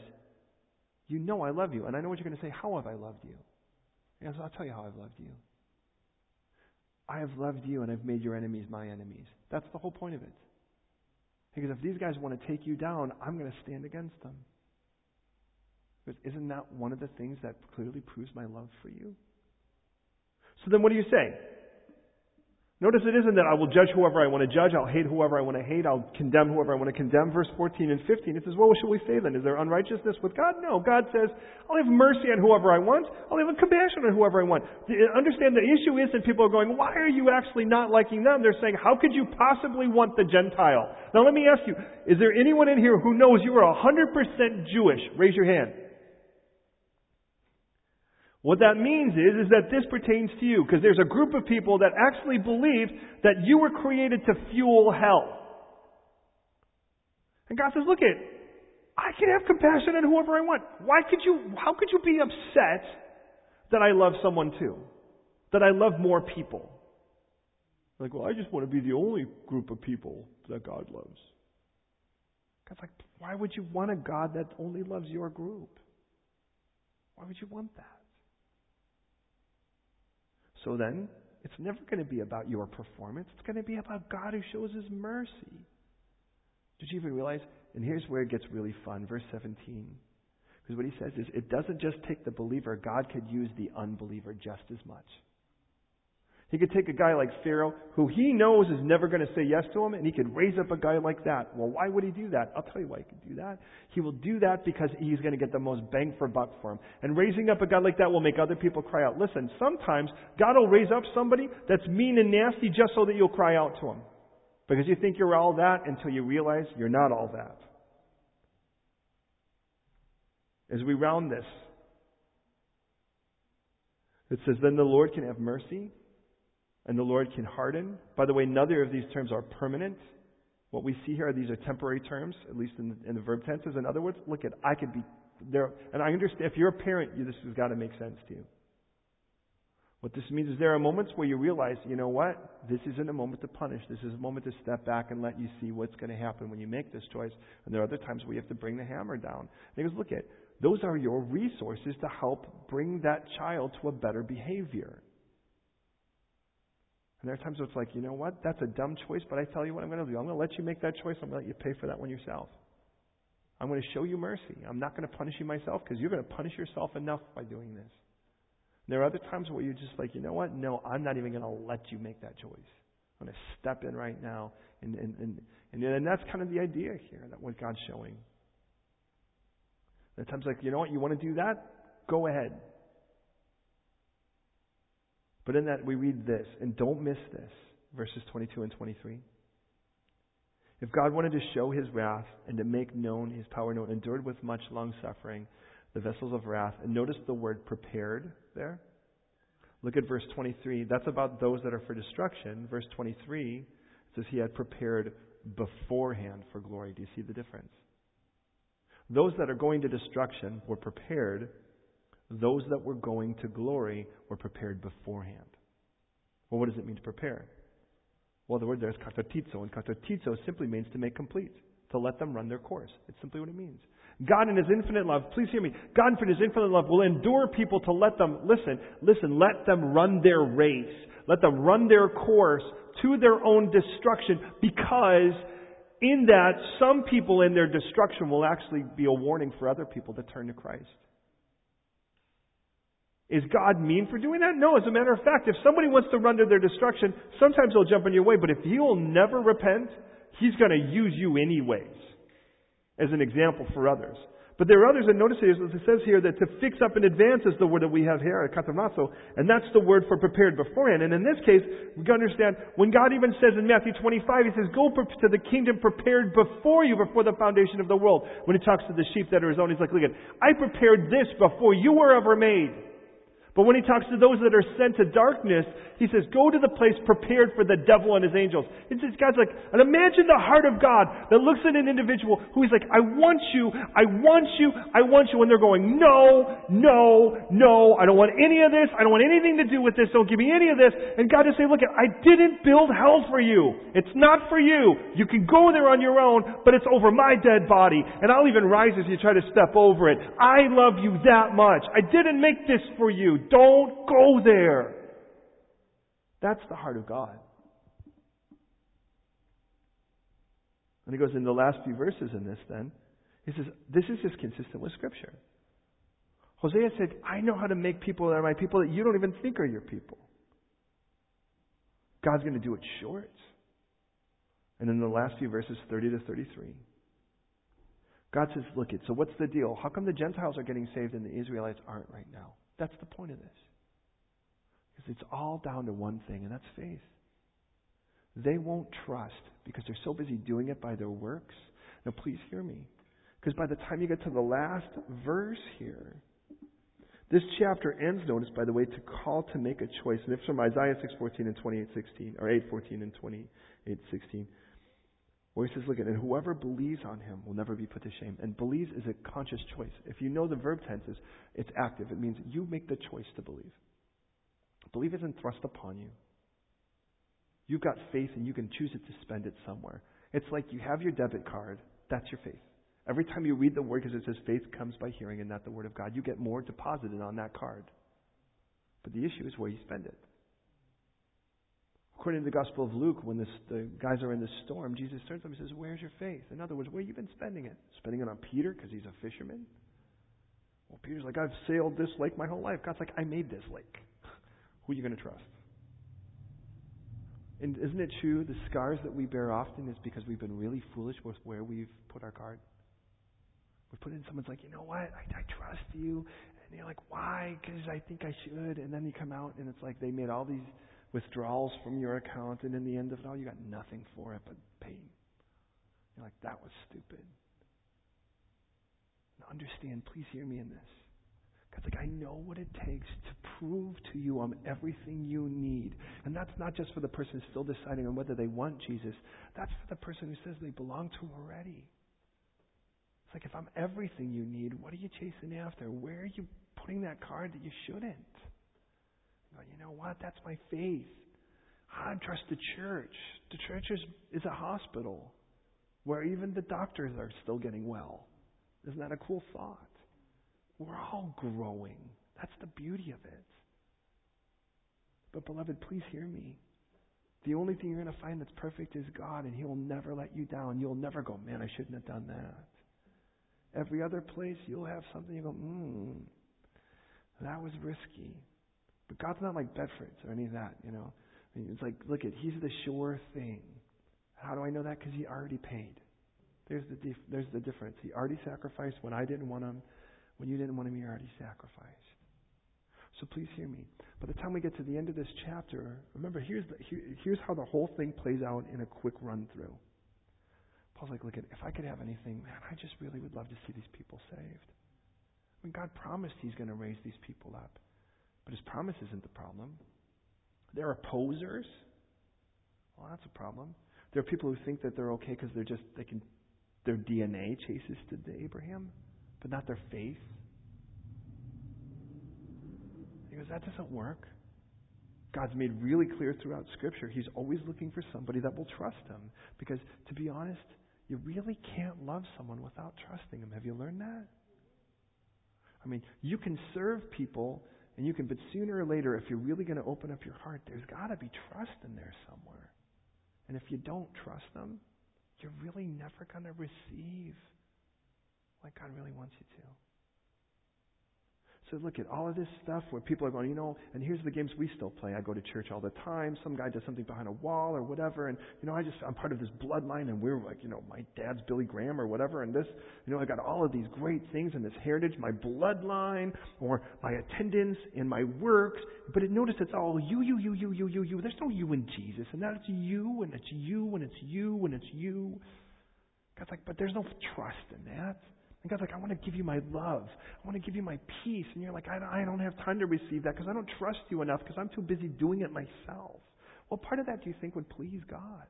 you know I love you. And I know what you're going to say. How have I loved you? Yes, I'll tell you how I've loved you. I have loved you and I've made your enemies my enemies. That's the whole point of it. Because if these guys want to take you down, I'm going to stand against them. Isn't that one of the things that clearly proves my love for you? So then what do you say? Notice it isn't that I will judge whoever I want to judge, I'll hate whoever I want to hate, I'll condemn whoever I want to condemn. Verse 14 and 15, it says, well, what shall we say then? Is there unrighteousness with God? No. God says, I'll have mercy on whoever I want, I'll have compassion on whoever I want. Understand the issue is that people are going, why are you actually not liking them? They're saying, how could you possibly want the Gentile? Now let me ask you, is there anyone in here who knows you are 100% Jewish? Raise your hand. What that means is, is that this pertains to you, because there's a group of people that actually believe that you were created to fuel hell. And God says, look it, I can have compassion on whoever I want. Why could you, how could you be upset that I love someone too? That I love more people? Like, well, I just want to be the only group of people that God loves. God's like, why would you want a God that only loves your group? Why would you want that? So then, it's never going to be about your performance. It's going to be about God who shows His mercy. Did you even realize? And here's where it gets really fun. Verse 17. Because what he says is, it doesn't just take the believer, God could use the unbeliever just as much. He could take a guy like Pharaoh, who he knows is never going to say yes to him, and he could raise up a guy like that. Well, why would he do that? I'll tell you why he could do that. He will do that because he's going to get the most bang for buck for him. And raising up a guy like that will make other people cry out. Listen, sometimes God will raise up somebody that's mean and nasty just so that you'll cry out to him. Because you think you're all that until you realize you're not all that. As we round this, it says, Then the Lord can have mercy and the Lord can harden. By the way, neither of these terms are permanent. What we see here, are these are temporary terms, at least in the, in the verb tenses. In other words, look at, I could be there, and I understand, if you're a parent, you, this has got to make sense to you. What this means is there are moments where you realize, you know what? This isn't a moment to punish. This is a moment to step back and let you see what's going to happen when you make this choice. And there are other times where you have to bring the hammer down. And he goes, look at, those are your resources to help bring that child to a better behavior. And there are times where it's like, you know what? That's a dumb choice, but I tell you what I'm going to do. I'm going to let you make that choice. I'm going to let you pay for that one yourself. I'm going to show you mercy. I'm not going to punish you myself because you're going to punish yourself enough by doing this. And there are other times where you're just like, you know what? No, I'm not even going to let you make that choice. I'm going to step in right now. And, and, and, and, and that's kind of the idea here, that what God's showing. There are times like, you know what? You want to do that? Go ahead. But in that, we read this, and don't miss this, verses 22 and 23. If God wanted to show his wrath and to make known his power known, endured with much long suffering the vessels of wrath. And notice the word prepared there. Look at verse 23. That's about those that are for destruction. Verse 23 says he had prepared beforehand for glory. Do you see the difference? Those that are going to destruction were prepared those that were going to glory were prepared beforehand. Well, what does it mean to prepare? Well, the word there is katartizo, and katartizo simply means to make complete, to let them run their course. It's simply what it means. God in His infinite love, please hear me, God in His infinite love will endure people to let them, listen, listen, let them run their race. Let them run their course to their own destruction because in that, some people in their destruction will actually be a warning for other people to turn to Christ. Is God mean for doing that? No, as a matter of fact, if somebody wants to run to their destruction, sometimes he'll jump in your way, but if you'll never repent, he's going to use you anyways as an example for others. But there are others, and notice it says here that to fix up in advance is the word that we have here, katamazo, and that's the word for prepared beforehand. And in this case, we to understand, when God even says in Matthew 25, He says, go to the kingdom prepared before you, before the foundation of the world. When He talks to the sheep that are His own, He's like, look at, I prepared this before you were ever made. But when he talks to those that are sent to darkness, he says, go to the place prepared for the devil and his angels. It's, just God's like, and imagine the heart of God that looks at an individual who he's like, I want you, I want you, I want you. And they're going, no, no, no, I don't want any of this. I don't want anything to do with this. Don't give me any of this. And God just say, look, I didn't build hell for you. It's not for you. You can go there on your own, but it's over my dead body. And I'll even rise as you try to step over it. I love you that much. I didn't make this for you. Don't go there. That's the heart of God. And he goes in the last few verses in this then. He says, this is just consistent with Scripture. Hosea said, I know how to make people that are my people that you don't even think are your people. God's going to do it short. And in the last few verses, 30 to 33, God says, Look it, so what's the deal? How come the Gentiles are getting saved and the Israelites aren't right now? That's the point of this. Because it's all down to one thing, and that's faith. They won't trust because they're so busy doing it by their works. Now, please hear me. Because by the time you get to the last verse here, this chapter ends, notice, by the way, to call to make a choice. And it's from Isaiah 6.14 and 28.16, or 8.14 and 28.16, where he says, look at it, whoever believes on him will never be put to shame. And believes is a conscious choice. If you know the verb tenses, it's active. It means you make the choice to believe. Believe isn't thrust upon you. You've got faith and you can choose it to spend it somewhere. It's like you have your debit card. That's your faith. Every time you read the word, because it says faith comes by hearing and not the word of God, you get more deposited on that card. But the issue is where you spend it. According to the Gospel of Luke, when this, the guys are in the storm, Jesus turns to them and says, Where's your faith? In other words, where you been spending it? Spending it on Peter because he's a fisherman? Well, Peter's like, I've sailed this lake my whole life. God's like, I made this lake. Who are you going to trust? And isn't it true the scars that we bear often is because we've been really foolish with where we've put our card? We put it in someone's like, you know what? I, I trust you. And you're like, why? Because I think I should. And then you come out and it's like they made all these withdrawals from your account. And in the end of it all, you got nothing for it but pain. You're like, that was stupid. Now understand, please hear me in this. God's like, I know what it takes to prove to you I'm everything you need. And that's not just for the person still deciding on whether they want Jesus. That's for the person who says they belong to him already. It's like if I'm everything you need, what are you chasing after? Where are you putting that card that you shouldn't? You, you know what? That's my faith. I trust the church. The church is, is a hospital where even the doctors are still getting well. Isn't that a cool thought? We're all growing. That's the beauty of it. But, beloved, please hear me. The only thing you're going to find that's perfect is God, and He will never let you down. You'll never go, man, I shouldn't have done that. Every other place, you'll have something you go, hmm, that was risky. But God's not like Bedford's or any of that, you know. I it's like, look at, He's the sure thing. How do I know that? Because He already paid. There's the, dif- there's the difference. He already sacrificed when I didn't want Him. When you didn't want Him, He already sacrificed. So please hear me. By the time we get to the end of this chapter, remember, here's, the, here, here's how the whole thing plays out in a quick run through. Paul's like, look, at, if I could have anything, man, I just really would love to see these people saved. I mean, God promised He's going to raise these people up. But His promise isn't the problem. They're opposers. Well, that's a problem. There are people who think that they're okay because they're just, they can, their DNA chases to Abraham, but not their faith. He goes, that doesn't work. God's made really clear throughout Scripture. He's always looking for somebody that will trust Him. Because, to be honest, you really can't love someone without trusting Him. Have you learned that? I mean, you can serve people, and you can, but sooner or later, if you're really going to open up your heart, there's got to be trust in there somewhere. And if you don't trust them, you're really never going to receive like God really wants you to. So look at all of this stuff where people are going, you know, and here's the games we still play. I go to church all the time. Some guy does something behind a wall or whatever, and you know, I just I'm part of this bloodline, and we're like, you know, my dad's Billy Graham or whatever, and this, you know, I got all of these great things in this heritage, my bloodline or my attendance and my works. But it, notice it's all you, you, you, you, you, you, you. There's no you in Jesus, and that's you, and it's you, and it's you, and it's you. God's like, but there's no trust in that. And God's like, I want to give you my love. I want to give you my peace. And you're like, I, I don't have time to receive that because I don't trust you enough because I'm too busy doing it myself. What part of that do you think would please God?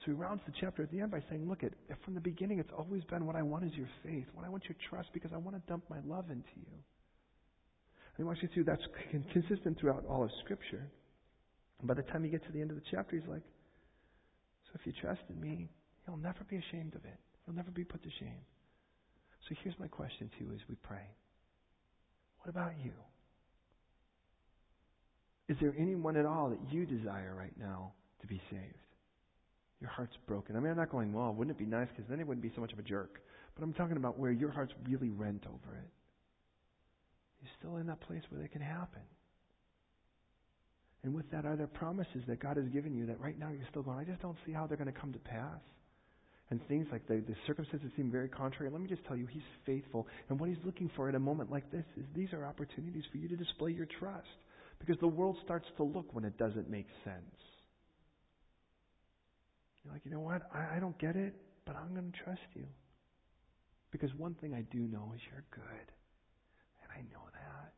So he rounds the chapter at the end by saying, Look, at from the beginning it's always been what I want is your faith. What I want your trust because I want to dump my love into you. And he wants you to, that's consistent throughout all of Scripture. And by the time you get to the end of the chapter, he's like, So if you trust in me, You'll never be ashamed of it. You'll never be put to shame. So here's my question to you as we pray. What about you? Is there anyone at all that you desire right now to be saved? Your heart's broken. I mean, I'm not going, well, wouldn't it be nice because then it wouldn't be so much of a jerk. But I'm talking about where your heart's really rent over it. You're still in that place where it can happen. And with that, are there promises that God has given you that right now you're still going, I just don't see how they're going to come to pass? And things like the, the circumstances seem very contrary. Let me just tell you, He's faithful. And what He's looking for at a moment like this is these are opportunities for you to display your trust. Because the world starts to look when it doesn't make sense. You're like, you know what? I, I don't get it, but I'm going to trust you. Because one thing I do know is you're good. And I know that.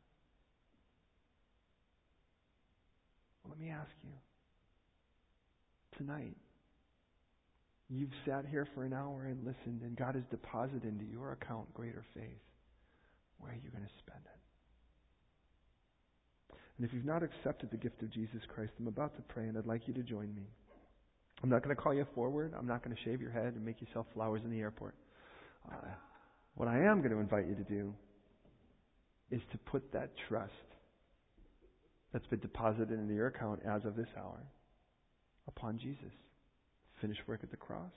Well, let me ask you tonight, you've sat here for an hour and listened, and God has deposited into your account greater faith. Where are you going to spend it? And if you've not accepted the gift of Jesus Christ, I'm about to pray, and I'd like you to join me. I'm not going to call you forward. I'm not going to shave your head and make you sell flowers in the airport. Uh, what I am going to invite you to do is to put that trust that's been deposited into your account as of this hour upon Jesus. Finished work at the cross,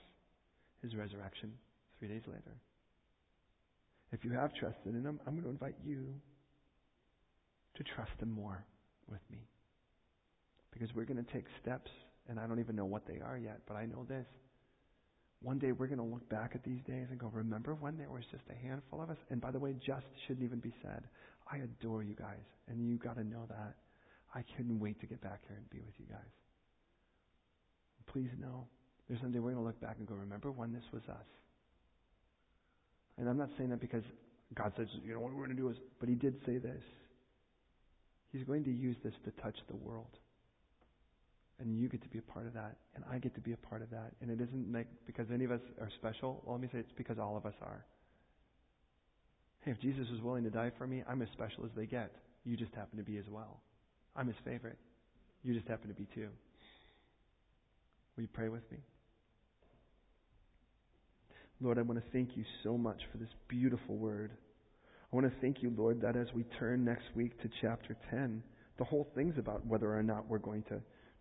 his resurrection three days later. If you have trusted in him, I'm going to invite you to trust him more with me. Because we're going to take steps, and I don't even know what they are yet, but I know this. One day we're going to look back at these days and go, remember when there was just a handful of us? And by the way, just shouldn't even be said. I adore you guys, and you got to know that. I couldn't wait to get back here and be with you guys. Please know, there's someday we're going to look back and go, remember when this was us? And I'm not saying that because God says, you know, what we're going to do is, but He did say this. He's going to use this to touch the world. And you get to be a part of that, and I get to be a part of that. And it isn't like because any of us are special. Well, let me say it's because all of us are. Hey, if Jesus was willing to die for me, I'm as special as they get. You just happen to be as well. I'm his favorite. You just happen to be too. Will you pray with me? Lord, I want to thank you so much for this beautiful word. I want to thank you, Lord, that as we turn next week to chapter 10, the whole thing's about whether or not we're going to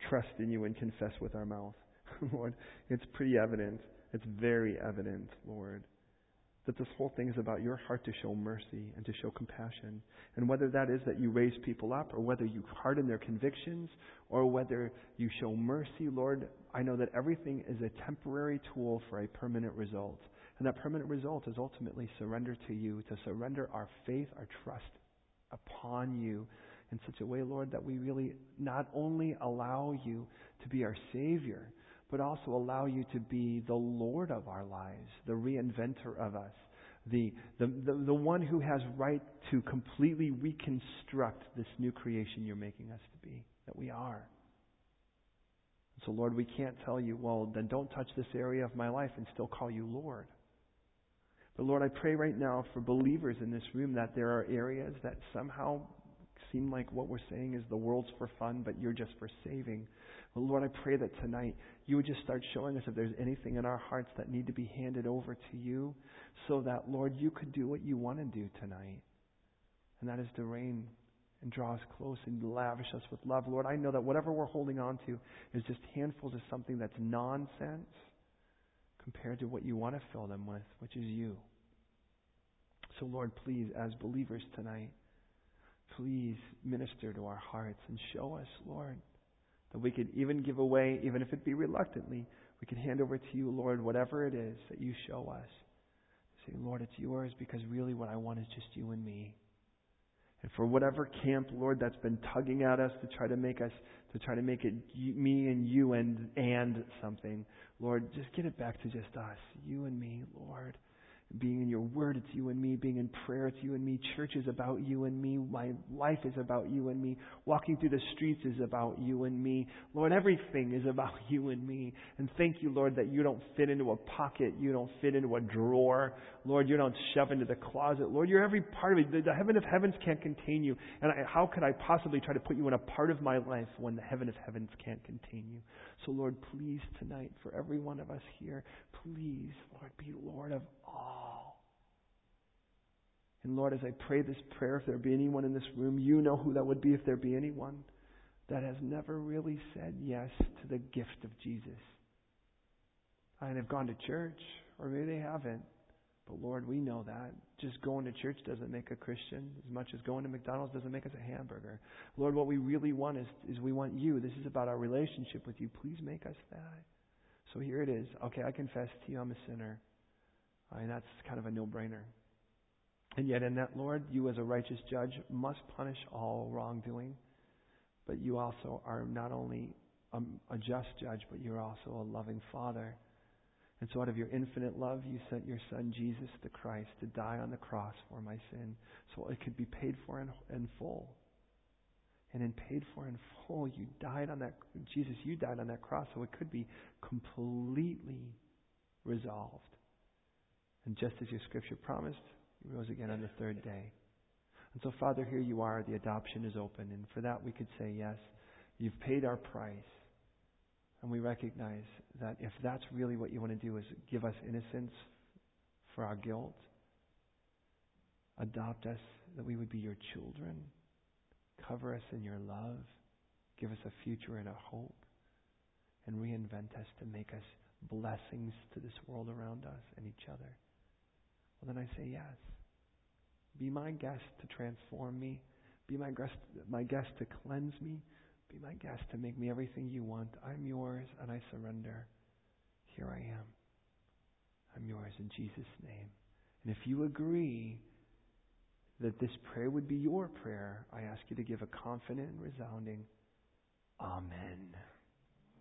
trust in you and confess with our mouth. Lord, it's pretty evident. It's very evident, Lord, that this whole thing is about your heart to show mercy and to show compassion. And whether that is that you raise people up or whether you harden their convictions or whether you show mercy, Lord, I know that everything is a temporary tool for a permanent result. And that permanent result is ultimately surrender to you, to surrender our faith, our trust upon you in such a way, Lord, that we really not only allow you to be our Savior, but also allow you to be the Lord of our lives, the reinventor of us, the, the, the, the, one who has right to completely reconstruct this new creation you're making us to be, that we are. So, Lord, we can't tell you, well, then don't touch this area of my life and still call you Lord. But Lord, I pray right now for believers in this room that there are areas that somehow seem like what we're saying is the world's for fun, but you're just for saving. But Lord, I pray that tonight you would just start showing us if there's anything in our hearts that need to be handed over to you so that, Lord, you could do what you want to do tonight. And that is to reign and draw us close and lavish us with love. Lord, I know that whatever we're holding on to is just handfuls of something that's nonsense compared to what you want to fill them with, which is you. So, Lord, please, as believers tonight, please minister to our hearts and show us, Lord, that we could even give away, even if it be reluctantly, we could hand over to you, Lord, whatever it is that you show us. Say, Lord, it's yours because really what I want is just you and me. And for whatever camp, Lord, that's been tugging at us to try to make us, to try to make it me and you and, and something, Lord, just get it back to just us, you and me, Lord being in your word, it's you and me. Being in prayer, it's you and me. Church is about you and me. My life is about you and me. Walking through the streets is about you and me. Lord, everything is about you and me. And thank you, Lord, that you don't fit into a pocket. You don't fit into a drawer. Lord, you don't shove into the closet. Lord, you're every part of it. The, the heaven of heavens can't contain you. And I, how could I possibly try to put you in a part of my life when the heaven of heavens can't contain you? So, Lord, please tonight, for every one of us here, please, Lord, be Lord of all. And Lord, as I pray this prayer, if there be anyone in this room, you know who that would be if there be anyone that has never really said yes to the gift of Jesus. And have gone to church, or maybe they haven't. But Lord, we know that. Just going to church doesn't make a Christian as much as going to McDonald's doesn't make us a hamburger. Lord, what we really want is, is we want you. This is about our relationship with you. Please make us that. So here it is. Okay, I confess to you I'm a sinner. And that's kind of a no brainer. And yet, in that, Lord, you as a righteous judge must punish all wrongdoing. But you also are not only a, a just judge, but you're also a loving Father. And so, out of your infinite love, you sent your Son, Jesus the Christ, to die on the cross for my sin so it could be paid for in, in full. And in paid for in full, you died on that, Jesus, you died on that cross so it could be completely resolved. And just as your scripture promised, you rose again on the third day. And so, Father, here you are. The adoption is open. And for that, we could say, yes, you've paid our price. And we recognize that if that's really what you want to do is give us innocence for our guilt, adopt us that we would be your children, cover us in your love, give us a future and a hope, and reinvent us to make us blessings to this world around us and each other. Well, then I say yes. Be my guest to transform me. Be my guest, my guest to cleanse me. Be my guest to make me everything you want. I'm yours and I surrender. Here I am. I'm yours in Jesus' name. And if you agree that this prayer would be your prayer, I ask you to give a confident and resounding Amen.